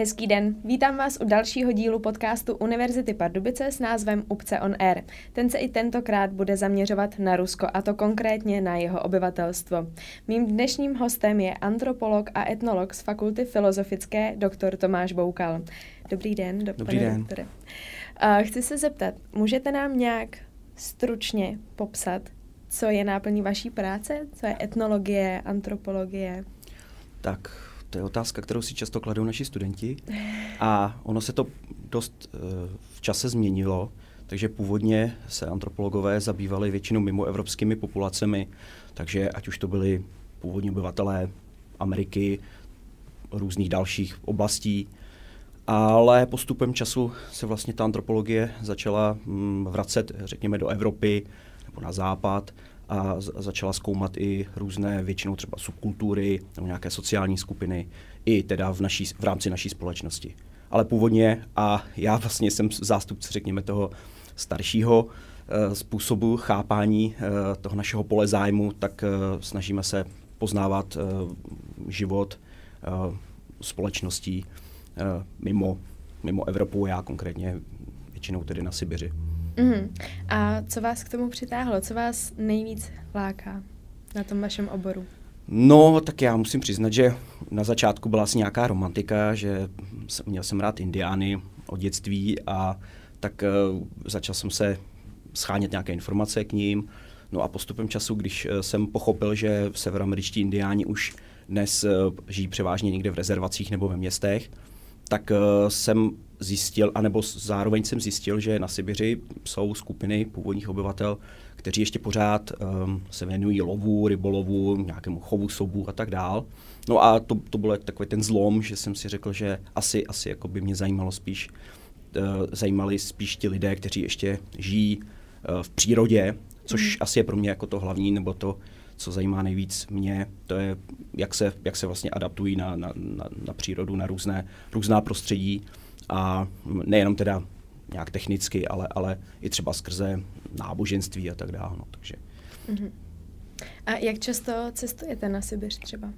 Hezký den, vítám vás u dalšího dílu podcastu Univerzity Pardubice s názvem Upce on Air. Ten se i tentokrát bude zaměřovat na Rusko a to konkrétně na jeho obyvatelstvo. Mým dnešním hostem je antropolog a etnolog z Fakulty filozofické doktor Tomáš Boukal. Dobrý den, do, Dobrý den. doktore. Chci se zeptat, můžete nám nějak stručně popsat, co je náplní vaší práce, co je etnologie, antropologie? Tak to je otázka, kterou si často kladou naši studenti. A ono se to dost uh, v čase změnilo, takže původně se antropologové zabývali většinou mimo evropskými populacemi, takže ať už to byli původní obyvatelé Ameriky, různých dalších oblastí, ale postupem času se vlastně ta antropologie začala mm, vracet, řekněme, do Evropy nebo na západ a začala zkoumat i různé většinou třeba subkultury nebo nějaké sociální skupiny i teda v, naší, v rámci naší společnosti. Ale původně, a já vlastně jsem zástupce, řekněme, toho staršího uh, způsobu chápání uh, toho našeho pole zájmu, tak uh, snažíme se poznávat život společností mimo, mimo Evropu, já konkrétně většinou tedy na Sibiři. Mm. A co vás k tomu přitáhlo? Co vás nejvíc láká na tom vašem oboru? No, tak já musím přiznat, že na začátku byla asi nějaká romantika, že měl jsem rád indiány od dětství a tak uh, začal jsem se schánět nějaké informace k ním. No a postupem času, když uh, jsem pochopil, že severoameričtí indiáni už dnes uh, žijí převážně někde v rezervacích nebo ve městech, tak uh, jsem zjistil, anebo zároveň jsem zjistil, že na Sibiři jsou skupiny původních obyvatel, kteří ještě pořád um, se věnují lovu, rybolovu, nějakému chovu sobů a tak dál. No a to, to byl takový ten zlom, že jsem si řekl, že asi, asi jako by mě zajímalo spíš, uh, zajímali spíš ti lidé, kteří ještě žijí uh, v přírodě, což mm. asi je pro mě jako to hlavní, nebo to, co zajímá nejvíc mě, to je, jak se, jak se vlastně adaptují na, na, na, na přírodu, na různé, různá prostředí a nejenom teda nějak technicky, ale, ale i třeba skrze náboženství a tak dále. No, takže. Uh-huh. A jak často cestujete na Sibiř třeba?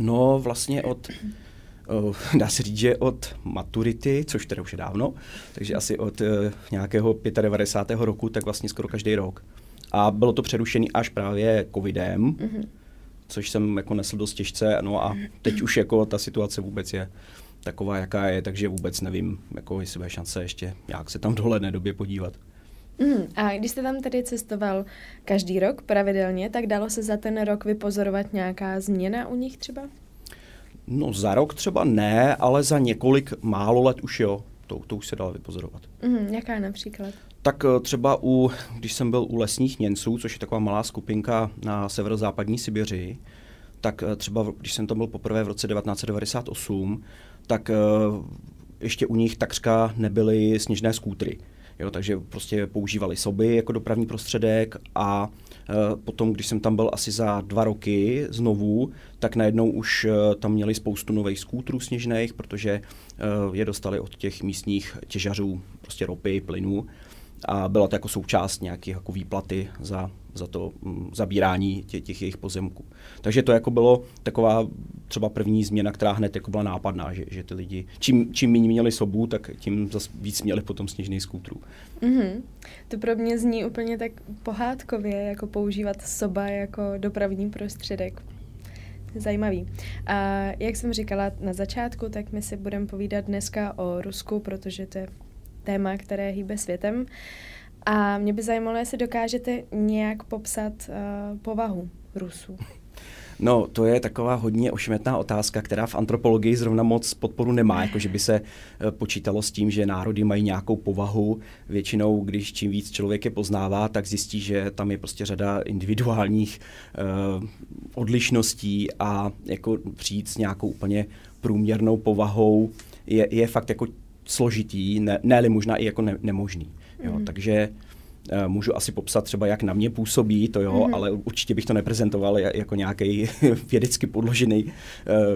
No vlastně od, uh, dá se říct, že od maturity, což teda už je dávno, takže asi od uh, nějakého 95. roku, tak vlastně skoro každý rok. A bylo to přerušené až právě covidem, uh-huh. což jsem jako nesl dost těžce, no a teď už jako ta situace vůbec je taková, jaká je, takže vůbec nevím, jako jestli bude šance ještě nějak se tam v dohledné době podívat. Mm, a když jste tam tedy cestoval každý rok pravidelně, tak dalo se za ten rok vypozorovat nějaká změna u nich třeba? No za rok třeba ne, ale za několik málo let už jo. To, to už se dalo vypozorovat. Mm, jaká například? Tak eh, třeba u, když jsem byl u lesních Němců, což je taková malá skupinka na severozápadní Sibiři, tak eh, třeba když jsem tam byl poprvé v roce 1998, tak uh, ještě u nich takřka nebyly sněžné skútry. Jo, takže prostě používali soby jako dopravní prostředek a uh, potom, když jsem tam byl asi za dva roky znovu, tak najednou už uh, tam měli spoustu nových skútrů sněžných, protože uh, je dostali od těch místních těžařů prostě ropy, plynu a byla to jako součást nějaké jako výplaty za, za to um, zabírání tě, těch jejich pozemků. Takže to jako bylo taková třeba první změna, která hned jako byla nápadná, že, že ty lidi, čím, čím méně měli sobu, tak tím zase víc měli potom sněžných skútrů. Mm-hmm. To pro mě zní úplně tak pohádkově, jako používat soba jako dopravní prostředek. Zajímavý. A jak jsem říkala na začátku, tak my si budeme povídat dneska o Rusku, protože to je téma, které hýbe světem. A mě by zajímalo, jestli dokážete nějak popsat uh, povahu Rusů. No, to je taková hodně ošmetná otázka, která v antropologii zrovna moc podporu nemá, jako že by se eh, počítalo s tím, že národy mají nějakou povahu. Většinou, když čím víc člověk je poznává, tak zjistí, že tam je prostě řada individuálních uh, odlišností a jako přijít s nějakou úplně průměrnou povahou je, je fakt jako složitý, ne, ne možná i jako ne, nemožný. Jo? Mm. Takže uh, můžu asi popsat třeba, jak na mě působí, to jo, mm. ale určitě bych to neprezentoval jako nějaký vědecky podložený uh,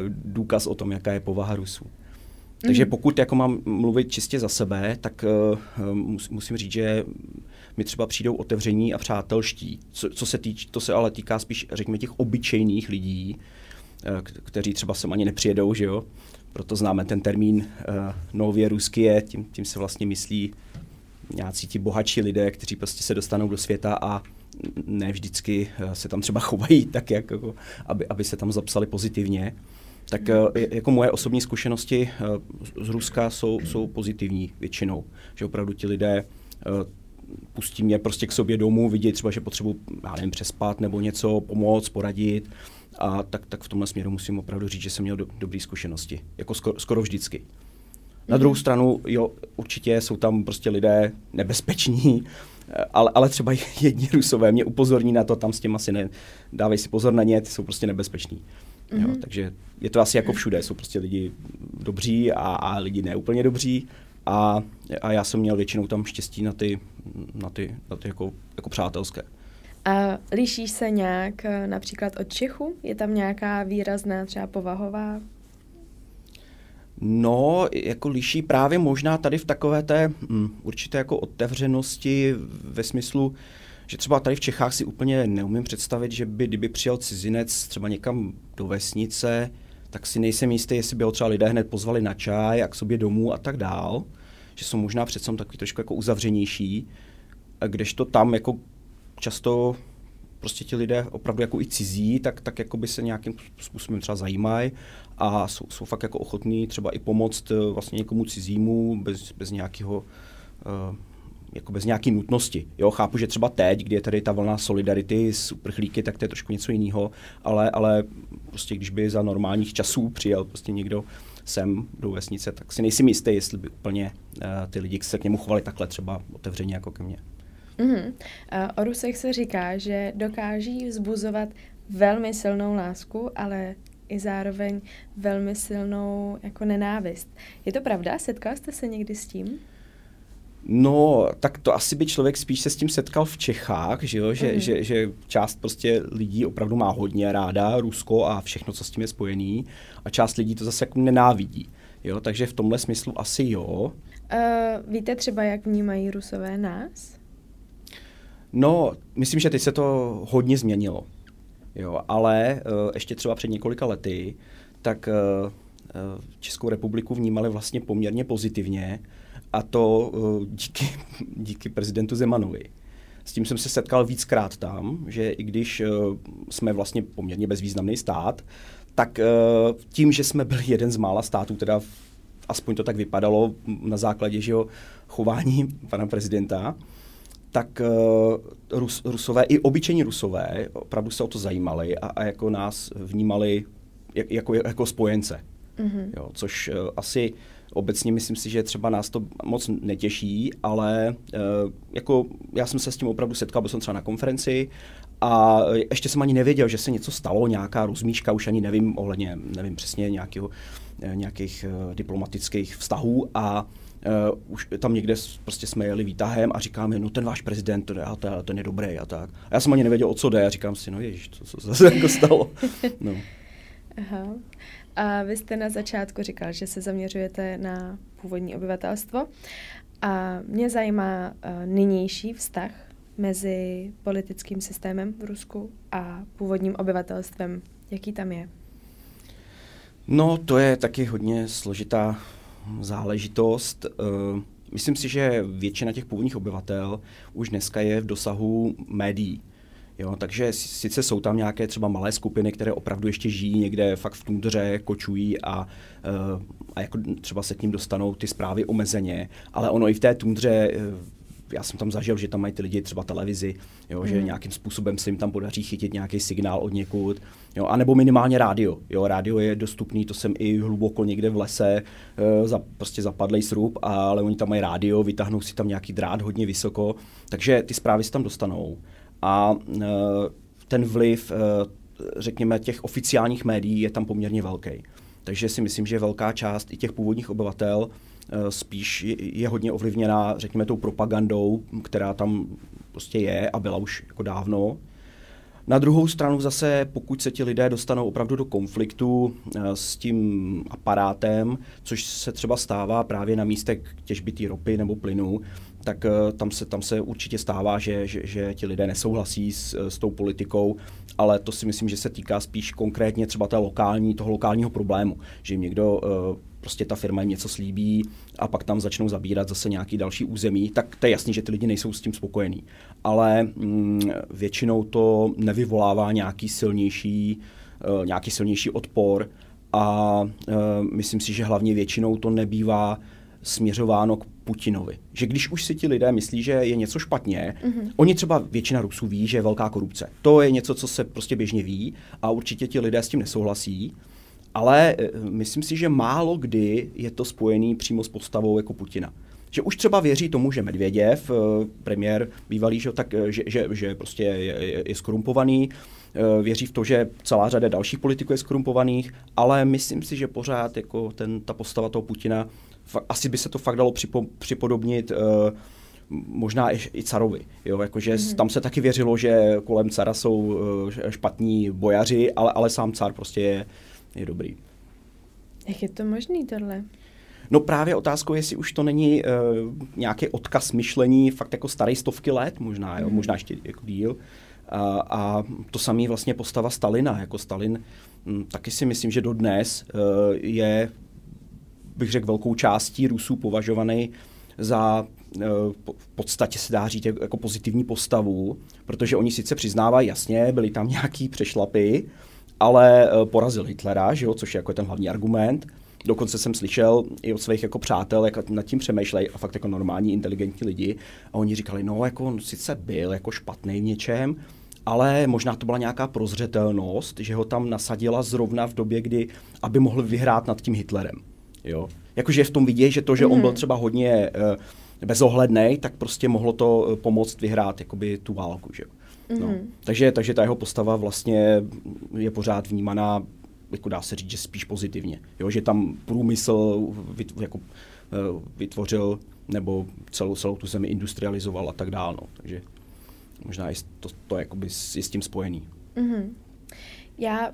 důkaz o tom, jaká je povaha Rusů. Takže mhm. pokud jako mám mluvit čistě za sebe, tak uh, mus, musím říct, že mi třeba přijdou otevření a přátelští. Co, co se týč, to se ale týká spíš, řekněme, těch obyčejných lidí, kteří třeba sem ani nepřijedou, že jo. Proto známe ten termín nově ruské, tím, tím se vlastně myslí nějací ti bohatší lidé, kteří prostě se dostanou do světa a ne vždycky se tam třeba chovají tak, jak, jako, aby, aby se tam zapsali pozitivně. Tak jako moje osobní zkušenosti z Ruska jsou, jsou pozitivní většinou, že opravdu ti lidé pustí mě prostě k sobě domů, vidět třeba, že potřebuji, já nevím, přespat nebo něco, pomoct, poradit. A tak, tak v tomhle směru musím opravdu říct, že jsem měl do, dobré zkušenosti. Jako skoro, skoro vždycky. Na druhou stranu, jo, určitě jsou tam prostě lidé nebezpeční, ale, ale třeba jedni rusové mě upozorní na to, tam s tím asi ne, dávej si pozor na ně, ty jsou prostě nebezpeční. Mm-hmm. Jo, mhm. takže je to asi jako všude, jsou prostě lidi dobří a, a lidi neúplně dobří a, a já jsem měl většinou tam štěstí na ty, na ty, na ty jako, jako přátelské. A lišíš se nějak eh, například od Čechu? Je tam nějaká výrazná třeba povahová? No, jako liší právě možná tady v takové té um, určité jako otevřenosti ve smyslu, že třeba tady v Čechách si úplně neumím představit, že by, kdyby přijel cizinec třeba někam do vesnice, tak si nejsem jistý, jestli by ho třeba lidé hned pozvali na čaj a k sobě domů a tak dál, že jsou možná přece takový trošku jako uzavřenější, kdežto tam jako často prostě ti lidé opravdu jako i cizí, tak, tak jako by se nějakým způsobem třeba zajímají a jsou, jsou fakt jako ochotní třeba i pomoct eh, vlastně někomu cizímu bez, bez nějakého uh, jako bez nějaké nutnosti. Jo, chápu, že třeba teď, kdy je tady ta vlna solidarity s uprchlíky, tak to je trošku něco jiného, ale, ale prostě když by za normálních časů přijel prostě někdo sem do vesnice, tak si nejsem jistý, jestli by úplně uh, ty lidi se k němu chovali takhle třeba otevřeně jako ke mně. Mm-hmm. O Rusech se říká, že dokáží vzbuzovat velmi silnou lásku, ale i zároveň velmi silnou jako nenávist. Je to pravda? Setkal jste se někdy s tím? No, tak to asi by člověk spíš se s tím setkal v Čechách, že, jo? Že, mm. že, že část prostě lidí opravdu má hodně ráda Rusko a všechno, co s tím je spojený, a část lidí to zase jako nenávidí. Jo? Takže v tomhle smyslu asi jo. Uh, víte třeba, jak vnímají Rusové nás? No, myslím, že teď se to hodně změnilo. Jo, ale uh, ještě třeba před několika lety, tak uh, Českou republiku vnímali vlastně poměrně pozitivně a to uh, díky, díky prezidentu Zemanovi. S tím jsem se setkal víckrát tam, že i když uh, jsme vlastně poměrně bezvýznamný stát, tak uh, tím, že jsme byli jeden z mála států, teda aspoň to tak vypadalo na základě že jo, chování pana prezidenta, tak uh, Rus, Rusové, i obyčejní Rusové, opravdu se o to zajímali a, a jako nás vnímali jak, jako, jako spojence. Mm-hmm. Jo, což uh, asi obecně myslím si, že třeba nás to moc netěší, ale uh, jako já jsem se s tím opravdu setkal, byl jsem třeba na konferenci a ještě jsem ani nevěděl, že se něco stalo, nějaká rozmíška, už ani nevím ohledně, nevím přesně nějakého, nějakých uh, diplomatických vztahů a Uh, už tam někde prostě jsme jeli výtahem a říkáme, no ten váš prezident, to, a to, ten je dobrý a tak. A já jsem ani nevěděl, o co jde a říkám si, no ježiš, co, co se zase jako stalo. No. Aha. A vy jste na začátku říkal, že se zaměřujete na původní obyvatelstvo. A mě zajímá uh, nynější vztah mezi politickým systémem v Rusku a původním obyvatelstvem. Jaký tam je? No, to je taky hodně složitá záležitost. Eh, myslím si, že většina těch původních obyvatel už dneska je v dosahu médií. Jo, takže sice jsou tam nějaké třeba malé skupiny, které opravdu ještě žijí někde fakt v tundře, kočují a, eh, a jako třeba se k ním dostanou ty zprávy omezeně, ale ono i v té tundře eh, já jsem tam zažil, že tam mají ty lidi třeba televizi, jo, mm. že hmm. nějakým způsobem se jim tam podaří chytit nějaký signál od někud, jo, anebo minimálně rádio. Jo, rádio je dostupný, to jsem i hluboko někde v lese, e, za, prostě zapadlej srub, ale oni tam mají rádio, vytáhnou si tam nějaký drát hodně vysoko, takže ty zprávy se tam dostanou. A e, ten vliv, e, řekněme, těch oficiálních médií je tam poměrně velký. Takže si myslím, že velká část i těch původních obyvatel spíš je hodně ovlivněná, řekněme, tou propagandou, která tam prostě je a byla už jako dávno. Na druhou stranu zase, pokud se ti lidé dostanou opravdu do konfliktu eh, s tím aparátem, což se třeba stává právě na místech těžby té ropy nebo plynu, tak uh, tam se, tam se určitě stává, že, že, že ti lidé nesouhlasí s, s tou politikou, ale to si myslím, že se týká spíš konkrétně třeba té lokální, toho lokálního problému, že jim někdo uh, prostě ta firma jim něco slíbí a pak tam začnou zabírat zase nějaký další území, tak to je jasný, že ty lidi nejsou s tím spokojení. Ale mm, většinou to nevyvolává nějaký silnější, uh, nějaký silnější odpor a uh, myslím si, že hlavně většinou to nebývá směřováno k Putinovi. Že když už si ti lidé myslí, že je něco špatně, mm-hmm. oni třeba většina Rusů ví, že je velká korupce. To je něco, co se prostě běžně ví a určitě ti lidé s tím nesouhlasí. Ale eh, myslím si, že málo kdy je to spojený přímo s postavou jako Putina. Že už třeba věří tomu, že Medvěděv, eh, premiér bývalý, že, tak, eh, že, že, že prostě je, je, je skorumpovaný, věří v to, že celá řada dalších politiků je skorumpovaných, ale myslím si, že pořád jako ten, ta postava toho Putina, asi by se to fakt dalo připo, připodobnit možná i, i carovi. Jo? Jakože mm-hmm. tam se taky věřilo, že kolem cara jsou špatní bojaři, ale, ale sám car prostě je, je dobrý. Jak je to možný tohle? No právě otázkou, jestli už to není uh, nějaký odkaz myšlení fakt jako starý stovky let možná, jo? Mm. možná ještě jako díl. A, a to samý vlastně postava Stalina. Jako Stalin m, hm, taky si myslím, že dodnes uh, je, bych řekl, velkou částí Rusů považovaný za uh, v podstatě se dá říct jako pozitivní postavu, protože oni sice přiznávají jasně, byly tam nějaký přešlapy, ale eh, porazil Hitlera, že jo, což je jako ten hlavní argument. Dokonce jsem slyšel i od svých jako přátel, jak nad tím přemýšlejí a fakt jako normální, inteligentní lidi. A oni říkali, no jako on sice byl jako špatný v něčem, ale možná to byla nějaká prozřetelnost, že ho tam nasadila zrovna v době, kdy, aby mohl vyhrát nad tím Hitlerem. Jo? Jakože v tom vidět, že to, že mm. on byl mhm. třeba hodně uh, bezohledný, tak prostě mohlo to uh, pomoct vyhrát jakoby tu válku. Že? No. Mm-hmm. Takže, takže ta jeho postava vlastně je pořád vnímaná, jako dá se říct, že spíš pozitivně. Jo? Že tam průmysl vyt, jako, eh, vytvořil nebo celou, celou tu zemi industrializoval a tak dále. No. Takže možná je to, to jakoby je s tím spojený. Mm-hmm. Já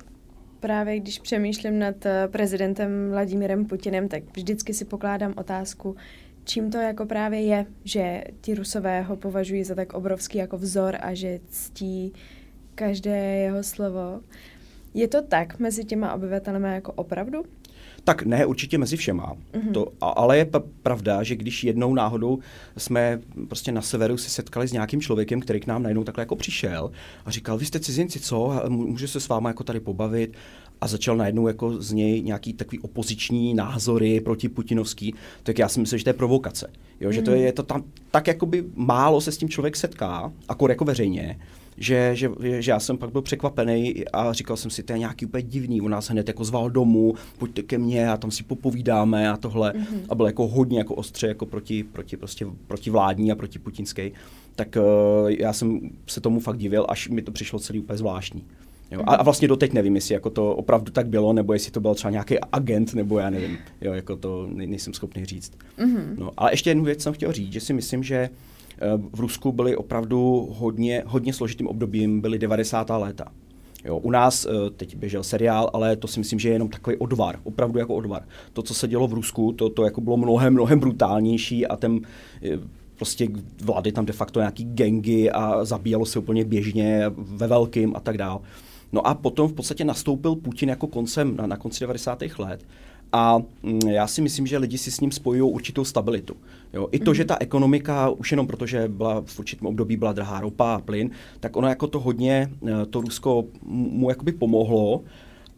právě když přemýšlím nad eh, prezidentem Vladimírem Putinem, tak vždycky si pokládám otázku, čím to jako právě je, že ti Rusové ho považují za tak obrovský jako vzor a že ctí každé jeho slovo. Je to tak mezi těma obyvatelemi jako opravdu? Tak ne, určitě mezi všema. Mm-hmm. To, ale je pravda, že když jednou náhodou jsme prostě na severu se setkali s nějakým člověkem, který k nám najednou takhle jako přišel a říkal, vy jste cizinci, co? Můžu se s váma jako tady pobavit? a začal najednou jako z něj nějaký takový opoziční názory proti Putinovský, tak já si myslím, že to je provokace. Jo, mm. že to je, je to tam tak jakoby málo se s tím člověk setká, akor jako veřejně, že, že, že já jsem pak byl překvapený a říkal jsem si, to je nějaký úplně divný, on nás hned jako zval domů, pojďte ke mně a tam si popovídáme a tohle. Mm-hmm. A byl jako hodně jako ostře jako proti, proti, prostě, proti vládní a proti putinské. Tak uh, já jsem se tomu fakt divil, až mi to přišlo celý úplně zvláštní. Jo, a, a vlastně doteď nevím, jestli jako to opravdu tak bylo, nebo jestli to byl třeba nějaký agent, nebo já nevím. Jo, jako to nejsem schopný říct. Mm-hmm. No, ale ještě jednu věc jsem chtěl říct, že si myslím, že eh, v Rusku byly opravdu hodně, hodně složitým obdobím, byly 90. léta. Jo, u nás eh, teď běžel seriál, ale to si myslím, že je jenom takový odvar, opravdu jako odvar. To, co se dělo v Rusku, to, to jako bylo mnohem, mnohem brutálnější a ten eh, prostě vlády tam de facto nějaký gengy a zabíjalo se úplně běžně ve velkým a tak dále. No a potom v podstatě nastoupil Putin jako koncem, na, na konci 90. let. A mm, já si myslím, že lidi si s ním spojují určitou stabilitu. Jo, I to, že ta ekonomika, už jenom protože byla v určitém období byla drahá ropa a plyn, tak ono jako to hodně, eh, to Rusko mu jakoby pomohlo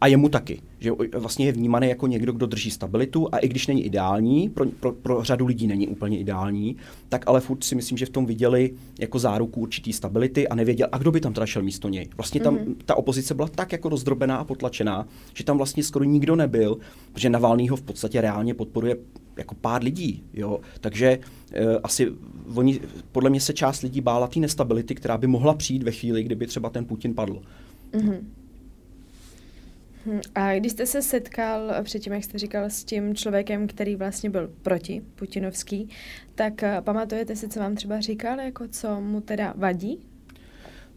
a jemu taky. Že vlastně je vnímaný jako někdo, kdo drží stabilitu a i když není ideální, pro, pro, pro řadu lidí není úplně ideální, tak ale furt si myslím, že v tom viděli jako záruku určitý stability a nevěděl, a kdo by tam teda šel místo něj. Vlastně tam mm-hmm. ta opozice byla tak jako rozdrobená a potlačená, že tam vlastně skoro nikdo nebyl, protože Navalnýho v podstatě reálně podporuje jako pár lidí. Jo? Takže e, asi oni, podle mě se část lidí bála té nestability, která by mohla přijít ve chvíli, kdyby třeba ten Putin padl. Mm-hmm. Hm, a když jste se setkal předtím, jak jste říkal, s tím člověkem, který vlastně byl proti Putinovský, tak eh, pamatujete si, co vám třeba říkal, jako co mu teda vadí?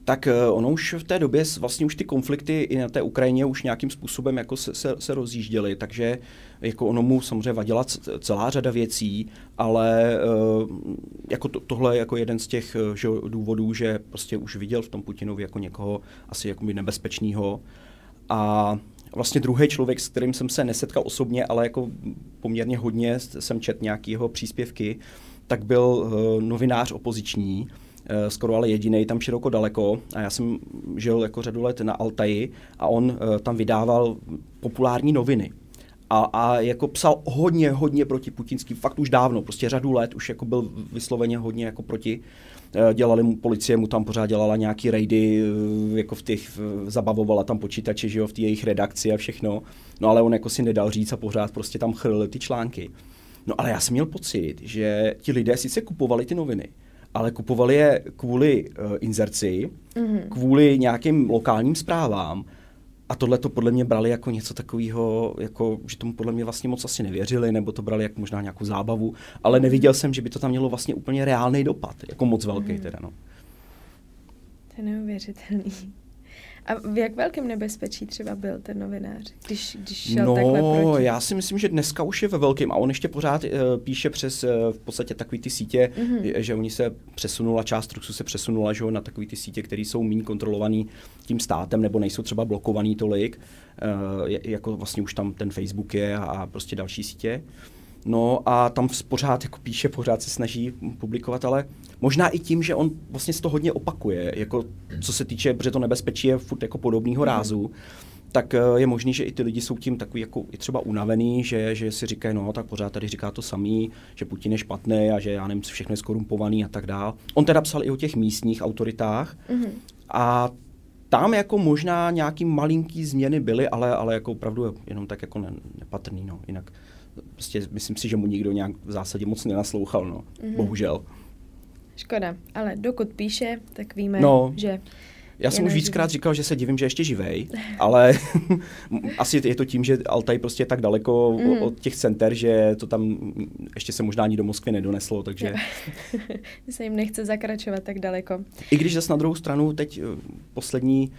tak eh, ono už v té době vlastně už ty konflikty i na té Ukrajině už nějakým způsobem jako se, se, se rozjížděly, takže jako ono mu samozřejmě vadila celá řada věcí, ale jako to, tohle je jako jeden z těch že, důvodů, že prostě už viděl v tom Putinovi jako někoho asi jako nebezpečného a vlastně druhý člověk, s kterým jsem se nesetkal osobně, ale jako poměrně hodně jsem čet nějaký jeho příspěvky, tak byl uh, novinář opoziční, uh, skoro ale jediný tam široko daleko. A já jsem žil jako řadu let na Altaji a on uh, tam vydával populární noviny. A, a jako psal hodně, hodně proti putinským, fakt už dávno, prostě řadu let už jako byl vysloveně hodně jako proti. Dělali mu, policie mu tam pořád dělala nějaký rejdy, jako v těch, zabavovala tam počítače, že jo, v té jejich redakci a všechno. No ale on jako si nedal říct a pořád prostě tam chrlil ty články. No ale já jsem měl pocit, že ti lidé sice kupovali ty noviny, ale kupovali je kvůli uh, inzerci, mm-hmm. kvůli nějakým lokálním zprávám. A tohle to podle mě brali jako něco takového, jako, že tomu podle mě vlastně moc asi nevěřili, nebo to brali jako možná nějakou zábavu, ale neviděl jsem, že by to tam mělo vlastně úplně reálný dopad, jako moc velký mm. teda. No. To je neuvěřitelný. A v jak velkém nebezpečí třeba byl ten novinář, když, když šel no, takhle proti? já si myslím, že dneska už je ve velkém a on ještě pořád uh, píše přes uh, v podstatě takový ty sítě, mm-hmm. že oni se přesunula, část Truxu se přesunula že, na takový ty sítě, které jsou méně kontrolovaný tím státem nebo nejsou třeba blokovaný tolik, uh, jako vlastně už tam ten Facebook je a, a prostě další sítě. No a tam pořád jako píše, pořád se snaží publikovat, ale možná i tím, že on vlastně z to hodně opakuje, jako co se týče, protože to nebezpečí je furt jako podobného mm. rázu, tak eh, je možný, že i ty lidi jsou tím takový jako i třeba unavený, že, že si říkají, no tak pořád tady říká to samý, že Putin je špatný a že já nevím, všechno je skorumpovaný a tak dál. On teda psal i o těch místních autoritách mm. a tam jako možná nějaký malinký změny byly, ale, ale jako opravdu jenom tak jako ne, nepatrný, no. Jinak prostě myslím si, že mu nikdo nějak v zásadě moc nenaslouchal, no. Mm-hmm. Bohužel. Škoda, ale dokud píše, tak víme, no, že... Já jsem už víckrát říkal, že se divím, že ještě živej, ale asi je to tím, že Altaj prostě je tak daleko mm. od těch center, že to tam ještě se možná ani do Moskvy nedoneslo, takže... se jim nechce zakračovat tak daleko. I když zase na druhou stranu teď eh, poslední,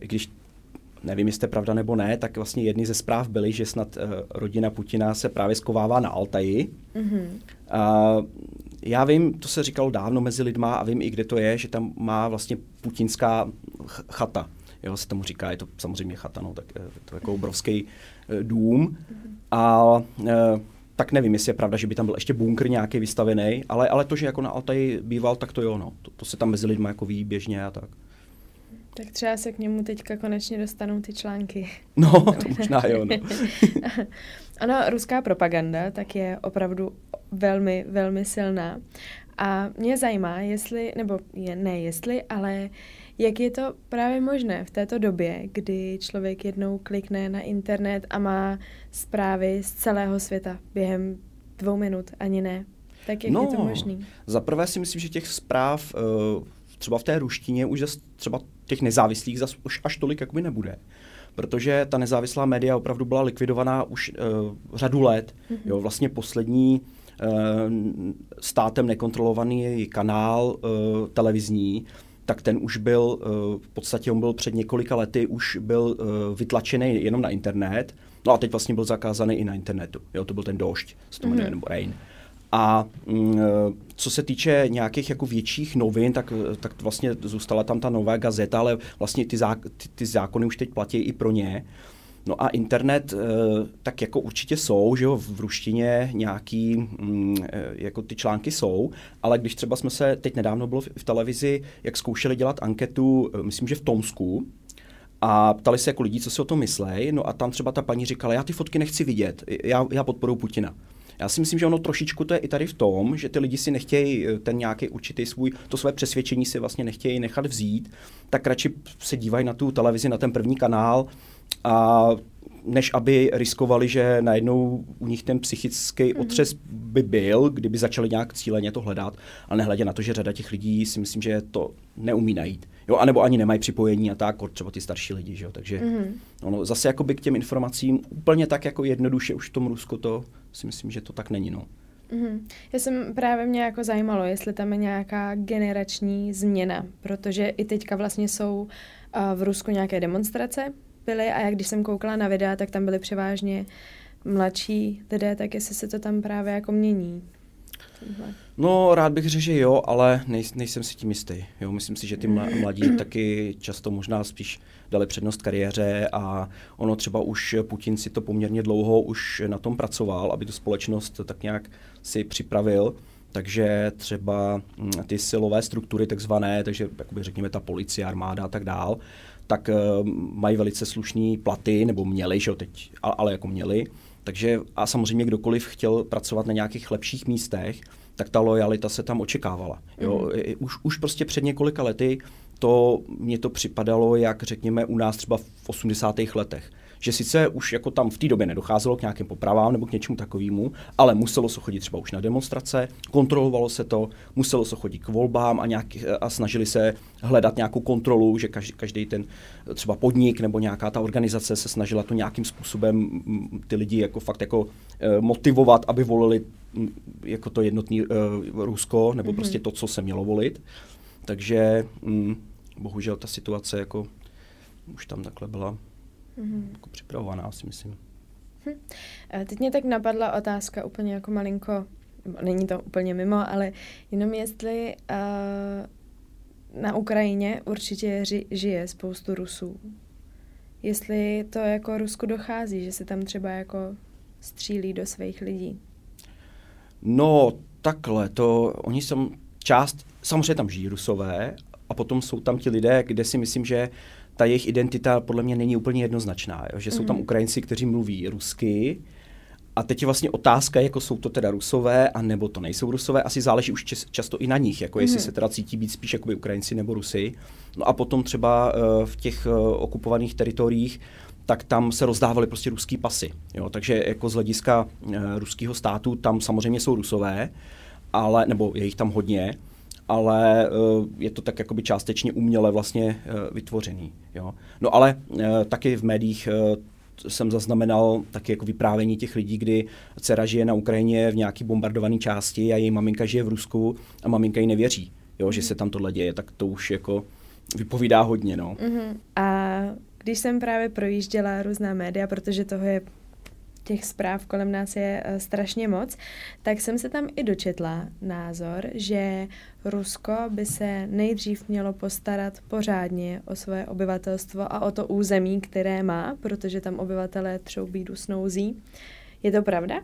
i když nevím, jestli je pravda nebo ne, tak vlastně jedny ze zpráv byly, že snad uh, rodina Putina se právě skovává na Altaji. Mm-hmm. Uh, já vím, to se říkalo dávno mezi lidma a vím i, kde to je, že tam má vlastně putinská chata. Jo, se tomu říká, je to samozřejmě chata, no, tak je to jako obrovský uh, dům. Mm-hmm. A uh, tak nevím, jestli je pravda, že by tam byl ještě bunkr nějaký vystavený, ale, ale to, že jako na Altaji býval, tak to jo, no. To, to se tam mezi lidmi jako ví běžně a tak. Tak třeba se k němu teďka konečně dostanou ty články. No, to možná jo, no. ano, ruská propaganda tak je opravdu velmi, velmi silná. A mě zajímá, jestli, nebo je, ne jestli, ale jak je to právě možné v této době, kdy člověk jednou klikne na internet a má zprávy z celého světa během dvou minut, ani ne. Tak jak no, je to možné? Za prvé si myslím, že těch zpráv uh, třeba v té ruštině už třeba těch nezávislých zas už až tolik jakoby nebude. Protože ta nezávislá média opravdu byla likvidovaná už uh, řadu let. Mm-hmm. Jo, vlastně poslední uh, státem nekontrolovaný kanál uh, televizní, tak ten už byl, uh, v podstatě on byl před několika lety, už byl uh, vytlačený jenom na internet, no a teď vlastně byl zakázaný i na internetu. Jo, to byl ten došť, z toho mm-hmm. nebo rain. A mm, co se týče nějakých jako větších novin, tak, tak vlastně zůstala tam ta nová gazeta, ale vlastně ty, zá, ty, ty zákony už teď platí i pro ně. No a internet, eh, tak jako určitě jsou, že jo, v ruštině nějaký, mm, jako ty články jsou, ale když třeba jsme se, teď nedávno bylo v televizi, jak zkoušeli dělat anketu, myslím, že v Tomsku, a ptali se jako lidí, co si o tom myslej, no a tam třeba ta paní říkala, já ty fotky nechci vidět, já, já podporuji Putina. Já si myslím, že ono trošičku to je i tady v tom, že ty lidi si nechtějí eh, ten nějaký určitý svůj, to své přesvědčení si vlastně nechtějí nechat vzít, tak radši se dívají na tu televizi, na ten první kanál a než aby riskovali, že najednou u nich ten psychický mm-hmm. otřes by byl, kdyby začali nějak cíleně to hledat, ale nehledě na to, že řada těch lidí si myslím, že to neumí najít. Jo, anebo ani nemají připojení a tak, třeba ty starší lidi, že jo, takže mm-hmm. ono, zase jakoby k těm informacím úplně tak jako jednoduše už v tom Rusku to si myslím, že to tak není, no. Mm-hmm. Já jsem právě mě jako zajímalo, jestli tam je nějaká generační změna, protože i teďka vlastně jsou uh, v Rusku nějaké demonstrace byly a jak když jsem koukala na videa, tak tam byly převážně mladší lidé, tak jestli se to tam právě jako mění. No, rád bych řekl, že jo, ale nej, nejsem si tím jistý. Jo, myslím si, že ty mladí taky často možná spíš dali přednost kariéře a ono třeba už Putin si to poměrně dlouho už na tom pracoval, aby tu společnost tak nějak si připravil. Takže třeba mm, ty silové struktury takzvané, takže jakoby řekněme ta policie, armáda a tak dál, tak uh, mají velice slušný platy, nebo měli, že jo, teď, ale jako měli. Takže a samozřejmě kdokoliv chtěl pracovat na nějakých lepších místech, tak ta lojalita se tam očekávala. Jo? Mm. Už, už prostě před několika lety to mně to připadalo, jak řekněme u nás třeba v 80. letech. Že sice už jako tam v té době nedocházelo k nějakým popravám nebo k něčemu takovému, ale muselo se chodit třeba už na demonstrace, kontrolovalo se to, muselo se chodit k volbám a, nějak, a snažili se hledat nějakou kontrolu, že každý, každý ten třeba podnik nebo nějaká ta organizace se snažila to nějakým způsobem ty lidi jako fakt jako eh, motivovat, aby volili jako to jednotný uh, Rusko, nebo mm-hmm. prostě to, co se mělo volit. Takže mm, bohužel ta situace jako už tam takhle byla mm-hmm. jako připravovaná, si myslím. Hm. Teď mě tak napadla otázka úplně jako malinko, není to úplně mimo, ale jenom jestli uh, na Ukrajině určitě ži, žije spoustu Rusů. Jestli to jako Rusku dochází, že se tam třeba jako střílí do svých lidí. No, takhle, to oni jsou část, samozřejmě tam žijí Rusové a potom jsou tam ti lidé, kde si myslím, že ta jejich identita podle mě není úplně jednoznačná, jo? že jsou tam mhm. Ukrajinci, kteří mluví rusky, a teď je vlastně otázka, jako jsou to teda rusové, a nebo to nejsou rusové, asi záleží už často i na nich, jako mm. jestli mhm. se teda cítí být spíš jakoby Ukrajinci nebo Rusy. No a potom třeba uh, v těch uh, okupovaných teritoriích, tak tam se rozdávaly prostě ruský pasy. Jo? Takže jako z hlediska uh, ruského státu tam samozřejmě jsou rusové, ale, nebo je jich tam hodně, ale uh, je to tak jakoby částečně uměle vlastně uh, vytvořený. Jo? No ale uh, taky v médiích jsem zaznamenal taky jako vyprávění těch lidí, kdy dcera žije na Ukrajině v nějaký bombardované části a její maminka žije v Rusku a maminka jí nevěří, jo, že se tam tohle děje, tak to už jako vypovídá hodně. No. Mm-hmm. A když jsem právě projížděla různá média, protože toho je těch zpráv kolem nás je uh, strašně moc, tak jsem se tam i dočetla názor, že Rusko by se nejdřív mělo postarat pořádně o své obyvatelstvo a o to území, které má, protože tam obyvatelé troubí dusnouzí. Je to pravda?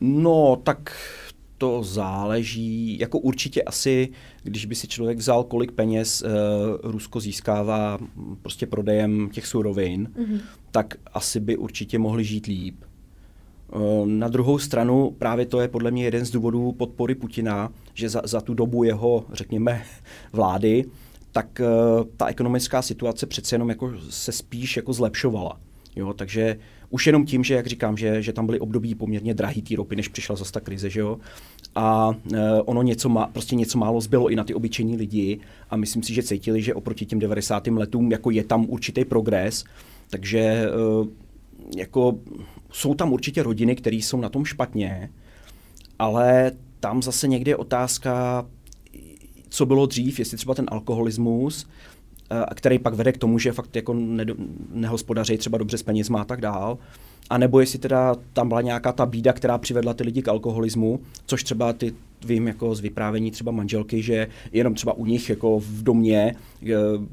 No, tak to záleží, jako určitě asi, když by si člověk vzal, kolik peněz uh, Rusko získává prostě prodejem těch surovin, mm-hmm. tak asi by určitě mohli žít líp. Uh, na druhou stranu právě to je podle mě jeden z důvodů podpory Putina, že za, za tu dobu jeho, řekněme, vlády, tak uh, ta ekonomická situace přece jenom jako se spíš jako zlepšovala. Jo, takže už jenom tím, že, jak říkám, že, že tam byly období poměrně drahý té ropy, než přišla zase ta krize, že jo. A e, ono něco, má, prostě něco málo zbylo i na ty obyčejní lidi a myslím si, že cítili, že oproti těm 90. letům jako je tam určitý progres, takže e, jako jsou tam určitě rodiny, které jsou na tom špatně, ale tam zase někdy je otázka, co bylo dřív, jestli třeba ten alkoholismus, který pak vede k tomu, že fakt jako ne, nehospodaří třeba dobře s penězma a tak dál. A nebo jestli teda tam byla nějaká ta bída, která přivedla ty lidi k alkoholismu, což třeba ty vím jako z vyprávění třeba manželky, že jenom třeba u nich jako v domě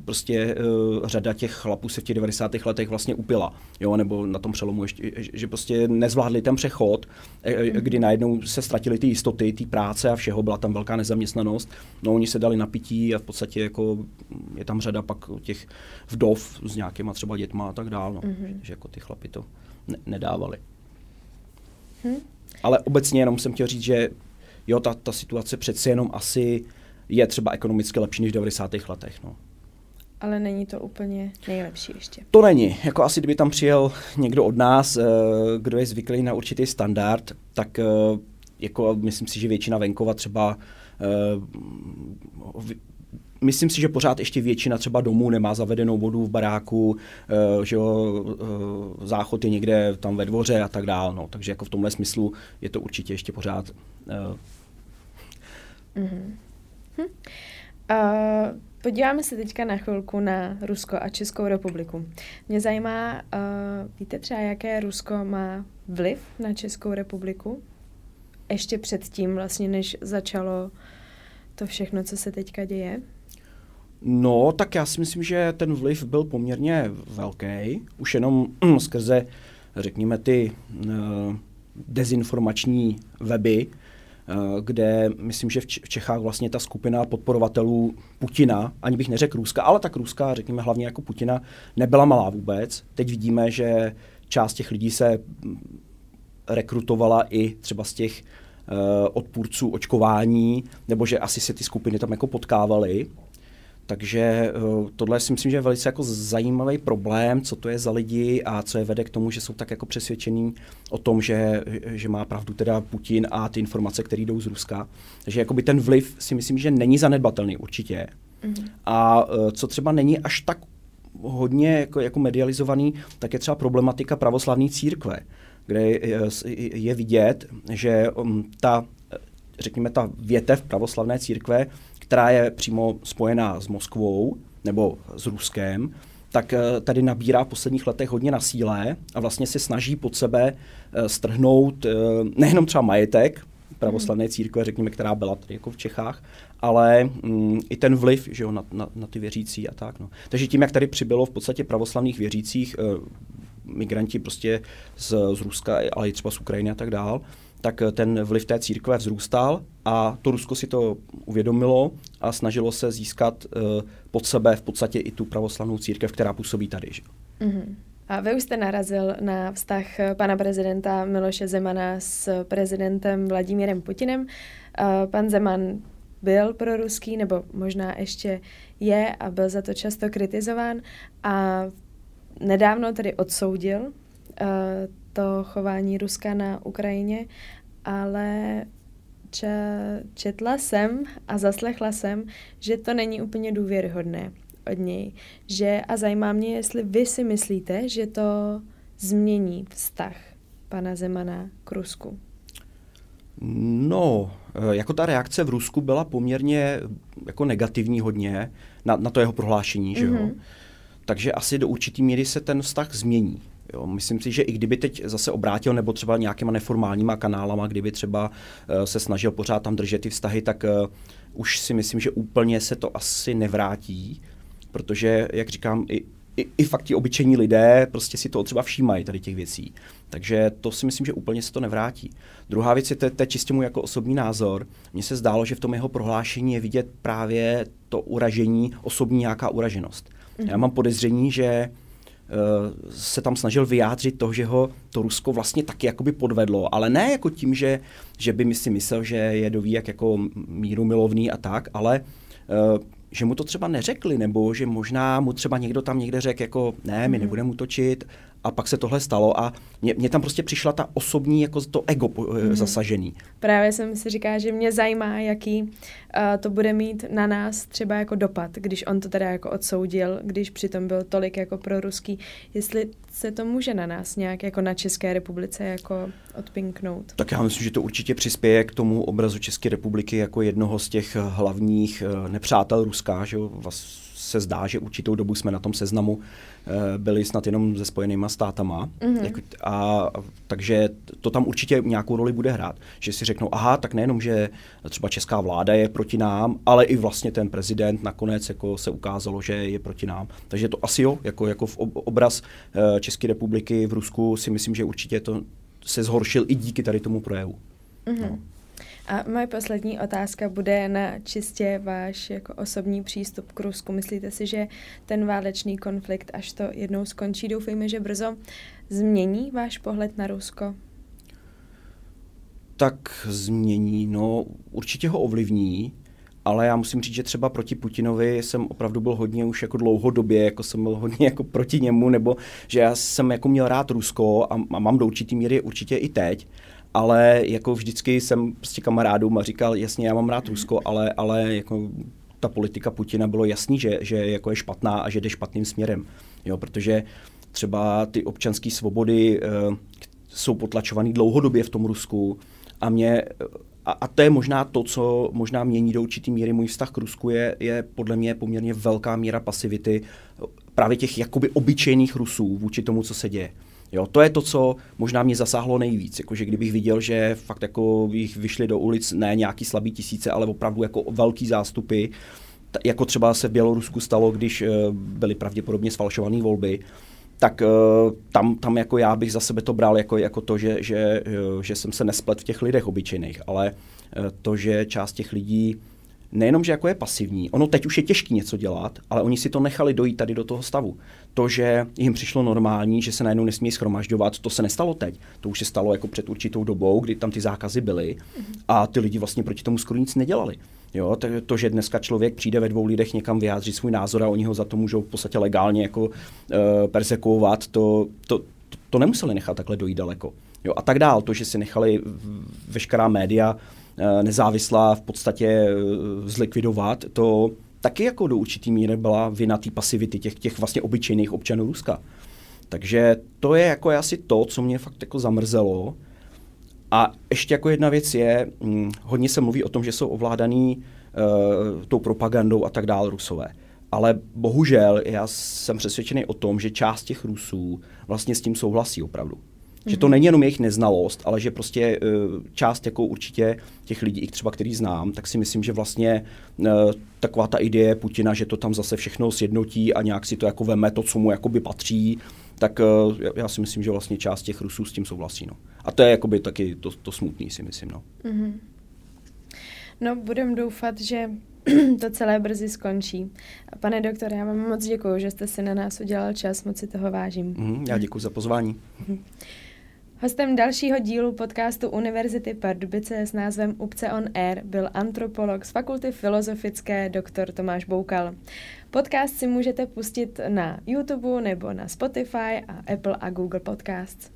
prostě e, řada těch chlapů se v těch 90. letech vlastně upila, jo, nebo na tom přelomu ještě, že prostě nezvládli ten přechod, e, e, mhm. kdy najednou se ztratily ty jistoty, ty práce a všeho, byla tam velká nezaměstnanost, no oni se dali na pití a v podstatě jako je tam řada pak těch vdov s nějakýma třeba dětma a tak dále, no, mm-hmm. že jako ty chlapy to ne- nedávali. Hmm. Ale obecně jenom jsem chtěl říct, že jo, ta, ta situace přeci jenom asi je třeba ekonomicky lepší než v 90. letech. No. Ale není to úplně nejlepší ještě. To není. Jako asi kdyby tam přijel někdo od nás, eh, kdo je zvyklý na určitý standard, tak eh, jako myslím si, že většina venkova třeba eh, myslím si, že pořád ještě většina třeba domů nemá zavedenou vodu v baráku, eh, že jo, eh, záchod je někde tam ve dvoře a tak dále. No. Takže jako v tomhle smyslu je to určitě ještě pořád. Mm-hmm. Hm. Uh, podíváme se teďka na chvilku na Rusko a Českou republiku. Mě zajímá, uh, víte třeba, jaké Rusko má vliv na Českou republiku? Ještě předtím, vlastně, než začalo to všechno, co se teďka děje? No, tak já si myslím, že ten vliv byl poměrně velký. Už jenom skrze, řekněme, ty uh, dezinformační weby, uh, kde myslím, že v Čechách vlastně ta skupina podporovatelů Putina, ani bych neřekl Ruska, ale tak Ruska, řekněme hlavně jako Putina, nebyla malá vůbec. Teď vidíme, že část těch lidí se rekrutovala i třeba z těch uh, odpůrců očkování, nebo že asi se ty skupiny tam jako potkávaly. Takže eh, tohle si myslím, že je velice jako zajímavý problém, co to je za lidi a co je vede k tomu, že jsou tak jako přesvědčení o tom, že, že má pravdu teda Putin a ty informace, které jdou z Ruska. Takže jakoby ten vliv si myslím, že není zanedbatelný určitě. Mm. A eh, co třeba není až tak hodně jako, jako medializovaný, tak je třeba problematika pravoslavné církve, kde je, je vidět, že mm, ta řekněme, ta větev pravoslavné církve která je přímo spojená s Moskvou nebo s Ruskem, tak eh, tady nabírá v posledních letech hodně na síle a vlastně se snaží pod sebe eh, strhnout eh, nejenom třeba majetek pravoslavné církve, řekněme, která byla tady jako v Čechách, ale mm, i ten vliv že jo, na, na, na ty věřící a tak. No. Takže tím, jak tady přibylo v podstatě pravoslavných věřících, migranti prostě z, z Ruska, ale i třeba z Ukrajiny a tak dál, tak eh, ten vliv té církve vzrůstal a to Rusko si to uvědomilo a snažilo se získat uh, pod sebe v podstatě i tu pravoslavnou církev, která působí tady. Že? Mm-hmm. A vy už jste narazil na vztah eh, pana prezidenta Miloše Zemana s prezidentem Vladimírem Putinem. Pan Zeman byl pro ruský, nebo možná ještě je a byl za to často kritizován a nedávno tedy odsoudil to chování Ruska na Ukrajině, ale četla jsem a zaslechla jsem, že to není úplně důvěryhodné od něj. Že, a zajímá mě, jestli vy si myslíte, že to změní vztah pana Zemana k Rusku. No, eh, jako ta reakce v Rusku byla poměrně jako negativní hodně na, na to jeho prohlášení, mm-hmm. že jo? Mhm. Takže asi do určitý míry se ten vztah změní. Jo, myslím si, že i kdyby teď zase obrátil nebo třeba nějakýma neformálníma kanálama, kdyby třeba uh, se snažil pořád tam držet ty vztahy, tak uh, už si myslím, že úplně se to asi nevrátí, protože, jak říkám, i, i, i fakt ti obyčejní lidé prostě si to třeba všímají tady těch věcí. Takže to si myslím, že úplně se to nevrátí. Druhá věc je, to, to je čistě můj jako osobní názor. Mně se zdálo, že v tom jeho prohlášení je vidět právě to uražení, osobní nějaká uraženost. Mm-hmm. Já mám podezření, že se tam snažil vyjádřit to, že ho to Rusko vlastně taky jakoby podvedlo, ale ne jako tím, že, že by mi si myslel, že je doví jak jako míru milovný a tak, ale uh, že mu to třeba neřekli, nebo že možná mu třeba někdo tam někde řekl, jako ne, my mm. nebudeme útočit a pak se tohle stalo a mě, tam prostě přišla ta osobní, jako to ego mm. zasažený. Právě jsem si říká, že mě zajímá, jaký uh, to bude mít na nás třeba jako dopad, když on to teda jako odsoudil, když přitom byl tolik jako pro ruský, jestli se to může na nás nějak jako na České republice jako odpinknout. Tak já myslím, že to určitě přispěje k tomu obrazu České republiky jako jednoho z těch hlavních uh, nepřátel Ruska, že vás se zdá, že určitou dobu jsme na tom seznamu eh, byli snad jenom se spojenýma státama. Mm-hmm. Jak, a, takže to tam určitě nějakou roli bude hrát. Že si řeknou, aha, tak nejenom, že třeba česká vláda je proti nám, ale i vlastně ten prezident nakonec jako se ukázalo, že je proti nám. Takže to asi jo, jako, jako v obraz eh, České republiky v Rusku si myslím, že určitě to se zhoršil i díky tady tomu projevu. Mm-hmm. No. A moje poslední otázka bude na čistě váš jako osobní přístup k Rusku. Myslíte si, že ten válečný konflikt, až to jednou skončí, doufejme, že brzo, změní váš pohled na Rusko? Tak změní, no určitě ho ovlivní, ale já musím říct, že třeba proti Putinovi jsem opravdu byl hodně už jako dlouhodobě, jako jsem byl hodně jako proti němu, nebo že já jsem jako měl rád Rusko a, a mám do určitý míry určitě i teď, ale jako vždycky jsem prostě kamarádům a říkal, jasně, já mám rád Rusko, ale, ale jako ta politika Putina bylo jasný, že, že jako je špatná a že jde špatným směrem. Jo, protože třeba ty občanské svobody e, jsou potlačované dlouhodobě v tom Rusku a mě a, a to je možná to, co možná mění do určitý míry můj vztah k Rusku, je, je podle mě poměrně velká míra pasivity právě těch jakoby obyčejných Rusů vůči tomu, co se děje. Jo, to je to, co možná mě zasáhlo nejvíc. Jakože kdybych viděl, že fakt jako jich vyšli do ulic ne nějaký slabý tisíce, ale opravdu jako velký zástupy, t- jako třeba se v Bělorusku stalo, když uh, byly pravděpodobně sfalšované volby, tak uh, tam, tam jako já bych za sebe to bral jako, jako to, že, že, uh, že jsem se nesplet v těch lidech obyčejných, ale to, že část těch lidí nejenom, že jako je pasivní, ono teď už je těžké něco dělat, ale oni si to nechali dojít tady do toho stavu. To, že jim přišlo normální, že se najednou nesmí schromažďovat, to se nestalo teď. To už se stalo jako před určitou dobou, kdy tam ty zákazy byly a ty lidi vlastně proti tomu skoro nic nedělali. Jo, to, že dneska člověk přijde ve dvou lidech někam vyjádřit svůj názor a oni ho za to můžou v podstatě legálně jako uh, persekuovat, to, to, to, to nemuseli nechat takhle dojít daleko. Jo, a tak dál, to, že si nechali veškerá média Eh, nezávislá v podstatě eh, zlikvidovat, to taky jako do určitý míry byla vina té pasivity těch, těch vlastně obyčejných občanů Ruska. Takže to je jako asi to, co mě fakt jako zamrzelo. A ještě jako jedna věc je, hm, hodně se mluví o tom, že jsou ovládaný uh, tou propagandou a tak dále Rusové. Ale bohužel já jsem přesvědčený o tom, že část těch Rusů vlastně s tím souhlasí opravdu. Že to není jenom jejich neznalost, ale že prostě uh, část jako určitě těch lidí, i třeba který znám, tak si myslím, že vlastně uh, taková ta idea Putina, že to tam zase všechno sjednotí a nějak si to jako veme to, co mu jakoby patří, tak uh, já si myslím, že vlastně část těch Rusů s tím souhlasí. No. A to je jakoby taky to, to smutný, si myslím. No, mm-hmm. no budem doufat, že to celé brzy skončí. Pane doktore, já vám moc děkuji, že jste si na nás udělal čas, moc si toho vážím. Mm, já děkuji za pozvání. Mm-hmm. Hostem dalšího dílu podcastu Univerzity Pardubice s názvem Upce on Air byl antropolog z Fakulty filozofické dr. Tomáš Boukal. Podcast si můžete pustit na YouTube nebo na Spotify a Apple a Google Podcasts.